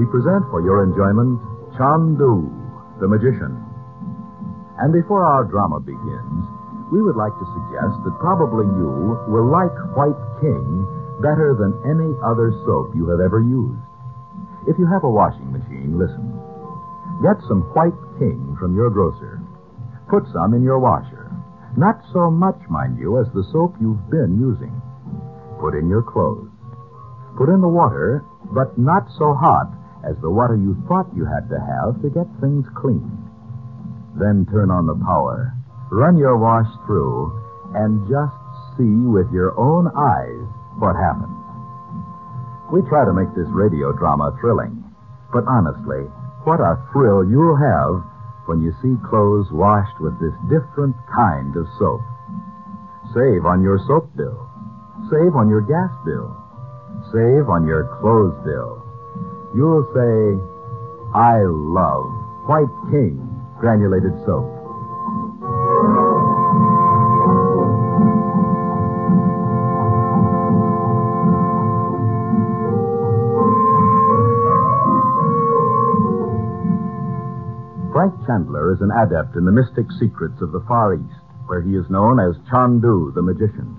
We present for your enjoyment Chandu, the magician. And before our drama begins, we would like to suggest that probably you will like White King better than any other soap you have ever used. If you have a washing machine, listen. Get some White King from your grocer. Put some in your washer. Not so much, mind you, as the soap you've been using. Put in your clothes. Put in the water, but not so hot as the water you thought you had to have to get things clean. Then turn on the power. Run your wash through and just see with your own eyes what happens. We try to make this radio drama thrilling, but honestly, what a thrill you'll have when you see clothes washed with this different kind of soap. Save on your soap bill. Save on your gas bill. Save on your clothes bill. You'll say, I love White King granulated soap. Frank Chandler is an adept in the mystic secrets of the Far East, where he is known as Chandu, the magician.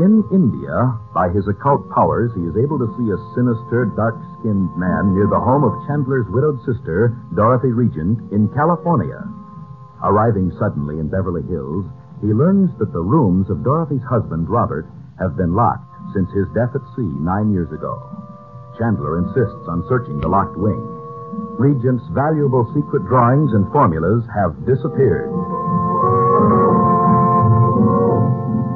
In India, by his occult powers, he is able to see a sinister, dark skinned man near the home of Chandler's widowed sister, Dorothy Regent, in California. Arriving suddenly in Beverly Hills, he learns that the rooms of Dorothy's husband, Robert, have been locked since his death at sea nine years ago. Chandler insists on searching the locked wing. Regent's valuable secret drawings and formulas have disappeared.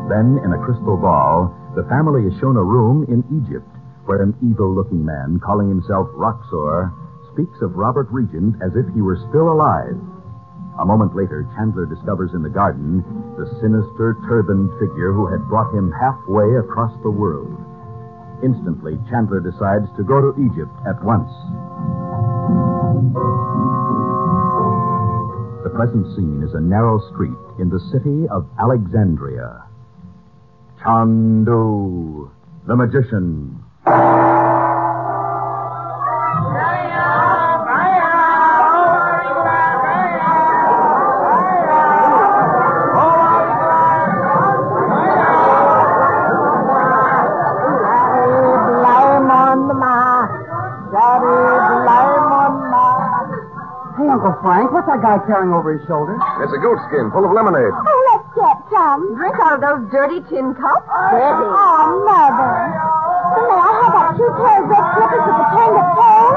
Then, in a crystal ball, the family is shown a room in Egypt where an evil looking man, calling himself Roxor, speaks of Robert Regent as if he were still alive. A moment later, Chandler discovers in the garden the sinister, turbaned figure who had brought him halfway across the world. Instantly, Chandler decides to go to Egypt at once. The present scene is a narrow street in the city of Alexandria. Chandu, the magician. Hey, Uncle Frank, what's that guy carrying over his shoulder? It's a goat skin full of lemonade. Oh, let's get some. Drink out of those dirty tin cups? Oh, Mother. And may I have that two pairs of red slippers with the turned-up toes?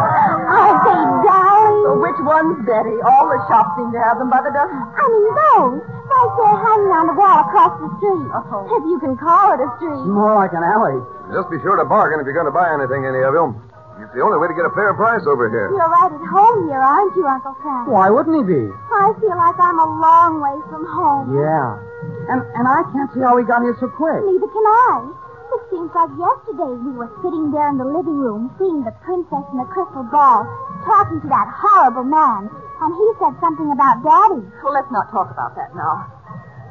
Aren't they darling? So which ones, Betty? All the shops seem to have them by the dozen. I mean those. Right there hanging on the wall across the street. Oh. If you can call it a street. More like an alley. Just be sure to bargain if you're going to buy anything, any of them. It's the only way to get a fair price over here. You're right at home here, aren't you, Uncle Frank? Why wouldn't he be? I feel like I'm a long way from home. Yeah. And and I can't see how he got here so quick. Neither can I. It seems like yesterday we were sitting there in the living room seeing the princess in the crystal ball talking to that horrible man. And he said something about Daddy. Well, let's not talk about that now.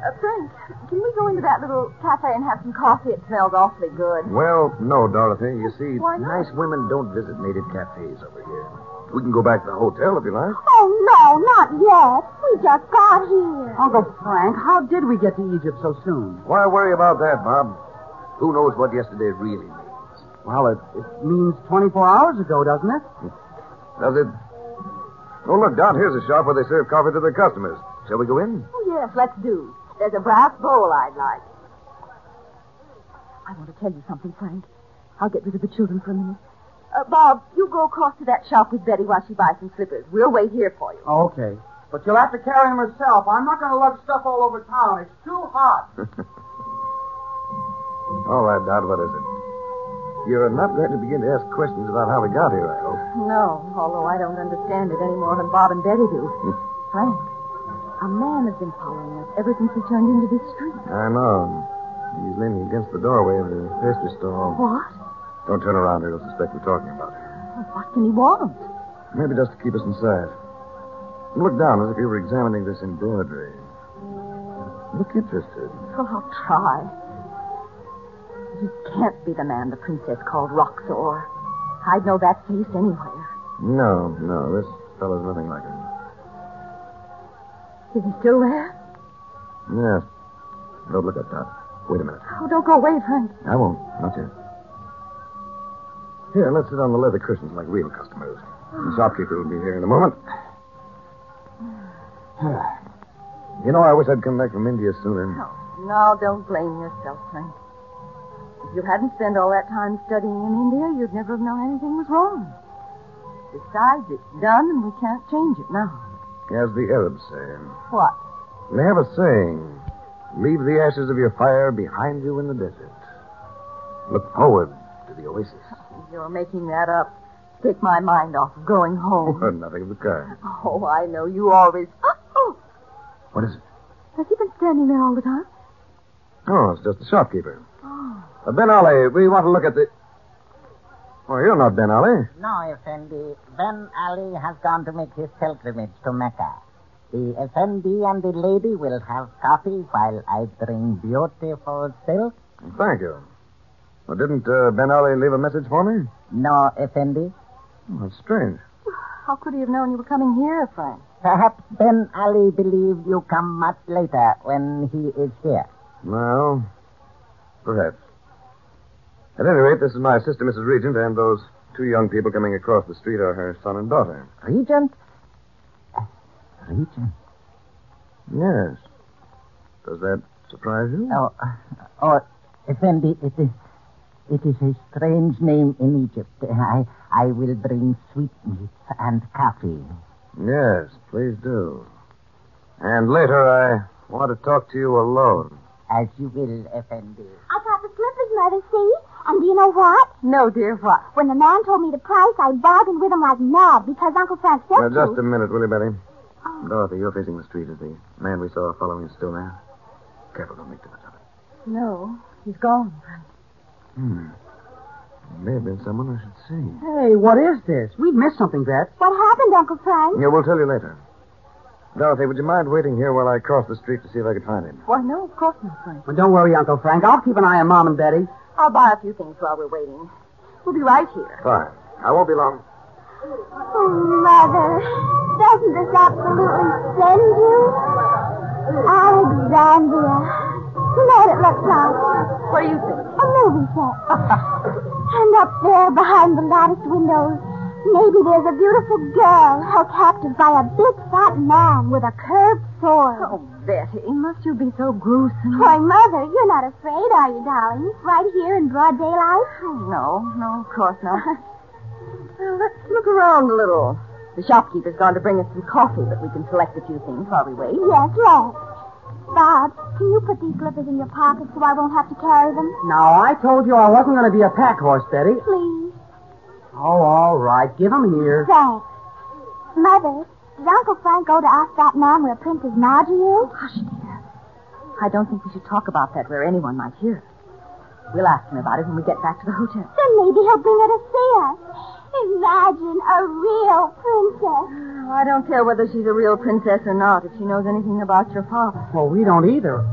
Uh, Frank, can we go into that little cafe and have some coffee? It smells awfully good. Well, no, Dorothy. You see, Why not? nice women don't visit native cafes over here. We can go back to the hotel if you like. Oh, no, not yet. We just got here. Uncle Frank, how did we get to Egypt so soon? Why worry about that, Bob? Who knows what yesterday really means? Well, it, it means 24 hours ago, doesn't it? Does it? Oh, look, Dot, here's a shop where they serve coffee to their customers. Shall we go in? Oh, yes, let's do. There's a brass bowl I'd like. I want to tell you something, Frank. I'll get rid of the children for a minute. Uh, Bob, you go across to that shop with Betty while she buys some slippers. We'll wait here for you. Oh, okay. But you'll have to carry them yourself. I'm not going to lug stuff all over town. It's too hot. All right, Dot, what is it? You're not going to begin to ask questions about how we got here, I hope. No, although I don't understand it any more than Bob and Betty do. Frank, a man has been following us ever since we turned into this street. I know. He's leaning against the doorway of the pastry store. What? Don't turn around or he'll suspect we're talking about him. What can he want? Maybe just to keep us inside. Look down as if you were examining this embroidery. Look interested. Well, I'll try. He can't be the man the princess called Roxor. I'd know that face anywhere. No, no, this fellow's nothing like him. Is he still there? Yes. Don't look up, Dot. Wait a minute. Oh, don't go away, Frank. I won't. Not yet. Here, let's sit on the leather cushions like real customers. The ah. shopkeeper will be here in a moment. you know, I wish I'd come back from India sooner. No, no, don't blame yourself, Frank. If you hadn't spent all that time studying in India, you'd never have known anything was wrong. Besides, it's done and we can't change it now. As the Arabs say. What? They have a saying leave the ashes of your fire behind you in the desert. Look forward to the oasis. You're making that up. Take my mind off of going home. Nothing of the kind. Oh, I know. You always. Oh, oh, What is it? has he been standing there all the time? Oh, it's just the shopkeeper. Uh, ben Ali, we want to look at the. Oh, you're not Ben Ali. No, Effendi. Ben Ali has gone to make his pilgrimage to Mecca. The Effendi and the lady will have coffee while I bring beautiful silk. Thank you. Well, didn't uh, Ben Ali leave a message for me? No, Effendi. Oh, that's strange. How could he have known you were coming here, Frank? Perhaps Ben Ali believed you come much later when he is here. Well, perhaps. At any rate, this is my sister, Mrs. Regent, and those two young people coming across the street are her son and daughter. Regent? Regent? Yes. Does that surprise you? Oh, uh, oh, Effendi, it is, it is a strange name in Egypt. I, I will bring sweetmeats and coffee. Yes, please do. And later, I want to talk to you alone. As you will, Effendi. I got the slippers, Mother, see? And do you know what? No, dear, what? When the man told me the price, I bargained with him like mad because Uncle Frank said Now, to. just a minute, will you, Betty? Oh. Dorothy, you're facing the street. Is the man we saw following us still there? Careful, don't make too much of it. No, he's gone, Frank. Hmm. May have been someone I should see. Hey, what is this? We've missed something, Bet. What happened, Uncle Frank? Yeah, we'll tell you later. Dorothy, would you mind waiting here while I cross the street to see if I could find him? Why, no, of course not, Frank. Well, don't worry, Uncle Frank. I'll keep an eye on Mom and Betty. I'll buy a few things while we're waiting. We'll be right here. Fine. I won't be long. Oh, Mother, doesn't this absolutely send you? Alexandria. You know what it looks like? What do you think? A movie set. and up there behind the latticed windows, maybe there's a beautiful girl held captive by a big fat man with a curved sword. Oh, Betty, must you be so gruesome? Why, Mother, you're not afraid, are you, darling? Right here in broad daylight? Oh, no, no, of course not. well, let's look around a little. The shopkeeper's gone to bring us some coffee, but we can select a few things while we wait. Yes, let's. Bob, can you put these slippers in your pocket so I won't have to carry them? Now, I told you I wasn't going to be a pack horse, Betty. Please. Oh, all right. Give 'em here. Thanks. Mother, did Uncle Frank go to ask that man where Princess Nadji is? Hush, dear. I don't think we should talk about that where anyone might hear. We'll ask him about it when we get back to the hotel. Then maybe he'll bring her to see us. Imagine a real princess. Oh, I don't care whether she's a real princess or not if she knows anything about your father. Well, we don't either.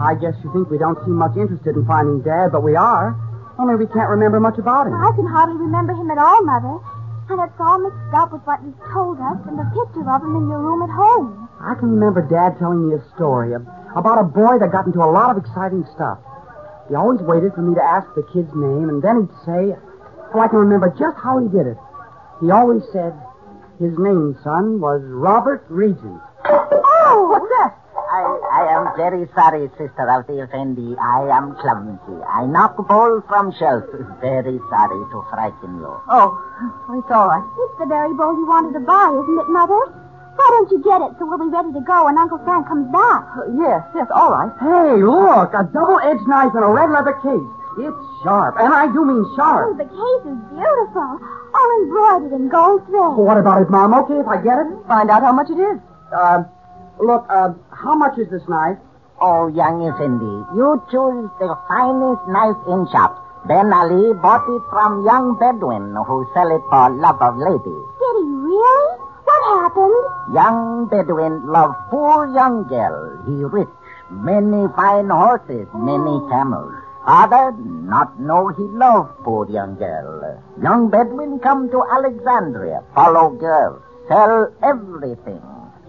I guess you think we don't seem much interested in finding Dad, but we are. Only we can't remember much about him. I can hardly remember him at all, Mother. And it's all mixed up with what you've told us and the picture of him in your room at home. I can remember Dad telling me a story about a boy that got into a lot of exciting stuff. He always waited for me to ask the kid's name, and then he'd say, Oh, I can remember just how he did it. He always said, His name, son, was Robert Regent. Oh! What's that? I, I am very sorry, sister of the Effendi. I am clumsy. I knock bowl from shelf. Very sorry to frighten you. Oh, it's all right. It's the very bowl you wanted to buy, isn't it, Mother? Why don't you get it so we'll be ready to go when Uncle Frank comes back? Uh, yes, yes, all right. Hey, look, a double-edged knife in a red leather case. It's sharp, and I do mean sharp. Oh, the case is beautiful. All embroidered in gold thread. What about it, Mom? Okay if I get it? Find out how much it is. Uh, look, uh, how much is this knife? Oh, young Effendi, you choose the finest knife in shop. Ben Ali bought it from young Bedouin who sell it for love of lady. Did he really? What happened? Young Bedouin love poor young girl. He rich, many fine horses, many oh. camels. Father not know he love poor young girl. Young Bedouin come to Alexandria, follow girl, sell everything.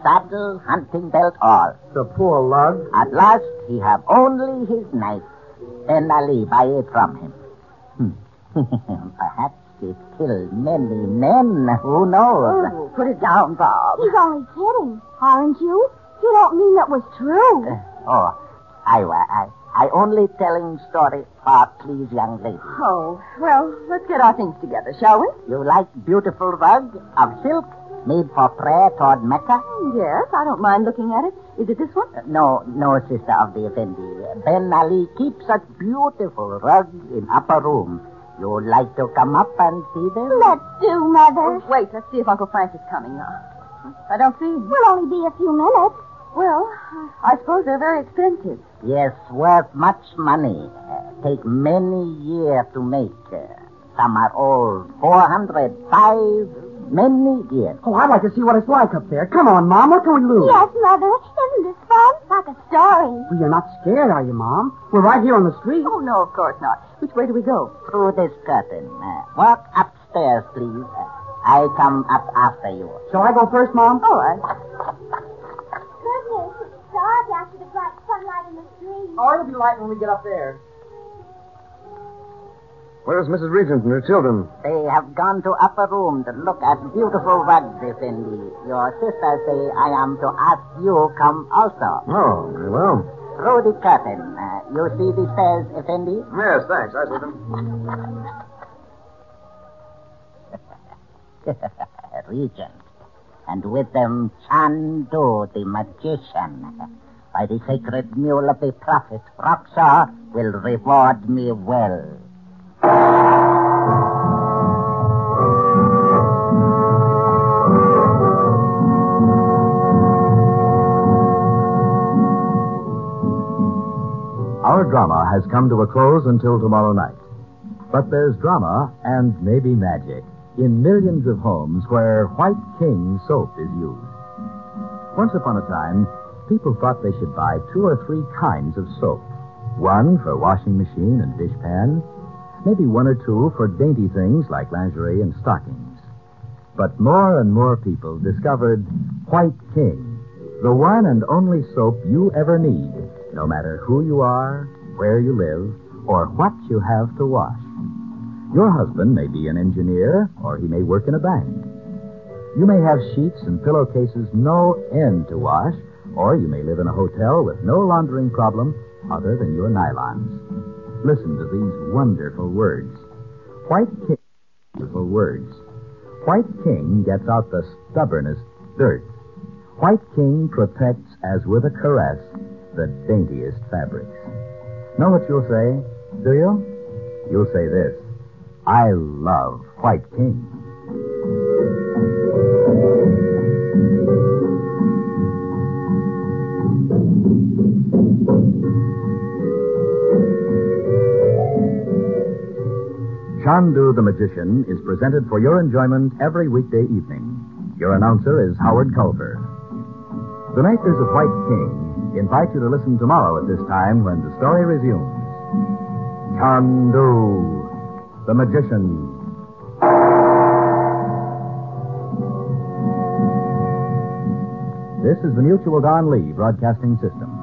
Saddle, hunting belt, all. The poor lug. At last, he have only his knife. Ben Ali buy it from him. Hmm. Perhaps it killed many men. Who knows? Oh, put it down, Bob. He's only kidding, aren't you? You don't mean it was true. Oh, I, I, I only telling story for please young lady. Oh, well, let's get our things together, shall we? You like beautiful rug of silk made for prayer toward Mecca? Yes, I don't mind looking at it. Is it this one? Uh, No, no, sister of the Effendi. Ben Ali keeps such beautiful rug in upper room. You'd like to come up and see them? Let's do, Mother. Oh, wait, let's see if Uncle Frank is coming. Uh, I don't see him. We'll only be a few minutes. Well, I suppose they're very expensive. Yes, worth much money. Uh, take many years to make. Uh, some are old, four hundred, five, many years. Oh, I'd like to see what it's like up there. Come on, Mom. What can we lose? Yes, Mother. Isn't this fun? Like a story. Well, you're not scared, are you, Mom? We're right here on the street. Oh, no, of course not. Which way do we go? Through this curtain. Uh, walk upstairs, please. Uh, I come up after you. Shall I go first, Mom? All right. Goodness, it's dark after the bright sunlight in the street. Oh, it'll be light when we get up there. Where's Mrs. Regent and her children? They have gone to upper room to look at beautiful rugs, Effendi. Your sister say I am to ask you come also. Oh, very well. Through the curtain. Uh, you see the stairs, Effendi? Yes, thanks. I see them. Regent. And with them Chandu, the magician. By the sacred mule of the prophet, Roxor will reward me well. Our drama has come to a close until tomorrow night. But there's drama and maybe magic in millions of homes where White King soap is used. Once upon a time, people thought they should buy two or three kinds of soap. One for washing machine and dishpan, maybe one or two for dainty things like lingerie and stockings. But more and more people discovered White King, the one and only soap you ever need, no matter who you are, where you live, or what you have to wash. Your husband may be an engineer, or he may work in a bank. You may have sheets and pillowcases no end to wash, or you may live in a hotel with no laundering problem other than your nylons. Listen to these wonderful words. White King, wonderful words. White King gets out the stubbornest dirt. White King protects as with a caress the daintiest fabrics. Know what you'll say, do you? You'll say this I love White King. Chandu the Magician is presented for your enjoyment every weekday evening. Your announcer is Howard Culver. The makers of White King invite you to listen tomorrow at this time when the story resumes. Chandu the Magician. This is the Mutual Don Lee Broadcasting System.